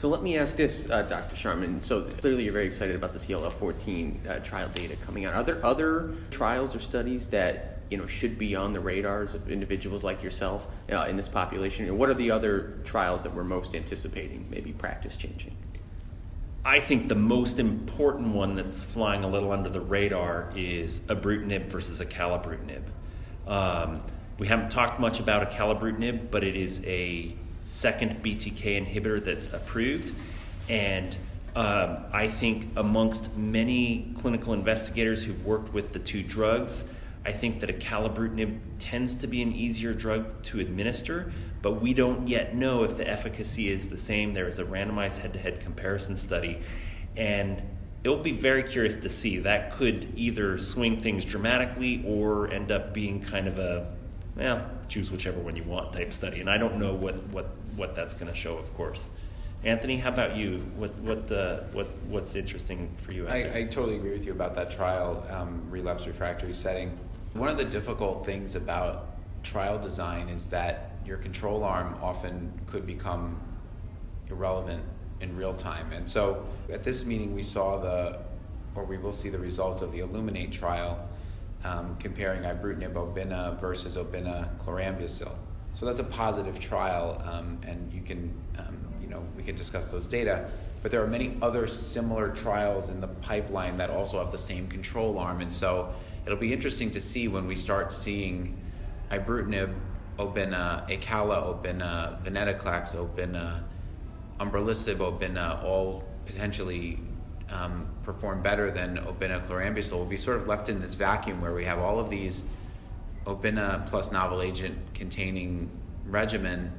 So let me ask this, uh, Dr. Sharman. So clearly you're very excited about the CLL14 uh, trial data coming out. Are there other trials or studies that you know should be on the radars of individuals like yourself uh, in this population? And what are the other trials that we're most anticipating, maybe practice changing? I think the most important one that's flying a little under the radar is ibrutinib versus acalabrutinib. Um, we haven't talked much about acalabrutinib, but it is a second BTK inhibitor that's approved, and um, I think amongst many clinical investigators who've worked with the two drugs, I think that acalabrutinib tends to be an easier drug to administer, but we don't yet know if the efficacy is the same. There is a randomized head to head comparison study, and it'll be very curious to see. That could either swing things dramatically or end up being kind of a, well, choose whichever one you want type study. And I don't know what, what, what that's going to show, of course. Anthony, how about you? What what uh, what what's interesting for you? I, I, totally agree with you about that trial, um, relapse refractory setting. One of the difficult things about trial design is that your control arm often could become irrelevant in real time. And so at this meeting, we saw the, or we will see the results of the Illuminate trial um, comparing ibrutinib obina versus obina chlorambucil. So that's a positive trial, um, and you can, um, you know, we can discuss those data. But there are many other similar trials in the pipeline that also have the same control arm, and so it'll be interesting to see when we start seeing ibrutinib, obina, acala, obina, venetoclax, obina, umbralisib, obina, all potentially um, perform better than obina chlorambucil. We'll be sort of left in this vacuum where we have all of these obina plus novel agent containing regimen,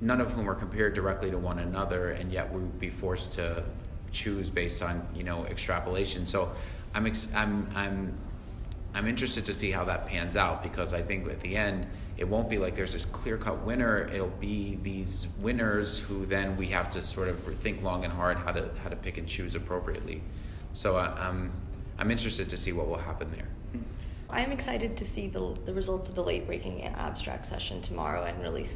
none of whom are compared directly to one another, and yet we would be forced to choose based on you know extrapolation. So I'm ex- I'm I'm I'm interested to see how that pans out because I think at the end it won't be like there's this clear cut winner. It'll be these winners who then we have to sort of think long and hard how to how to pick and choose appropriately. So uh, I'm I'm interested to see what will happen there. I'm excited to see the, the results of the late breaking abstract session tomorrow and really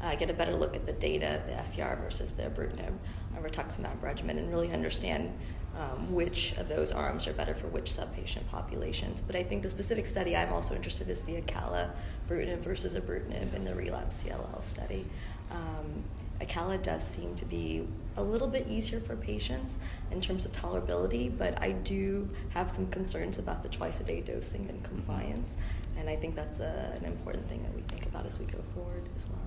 uh, get a better look at the data, the FCR versus the ibrutinib rituximab regimen, and really understand um, which of those arms are better for which subpatient populations. But I think the specific study I'm also interested in is the Acala brutinib versus ibrutinib in the relapse CLL study. Um, Acala does seem to be a little bit easier for patients in terms of tolerability, but I do have some concerns about the twice a day dosing and compliance, and I think that's a, an important thing that we think about as we go forward as well.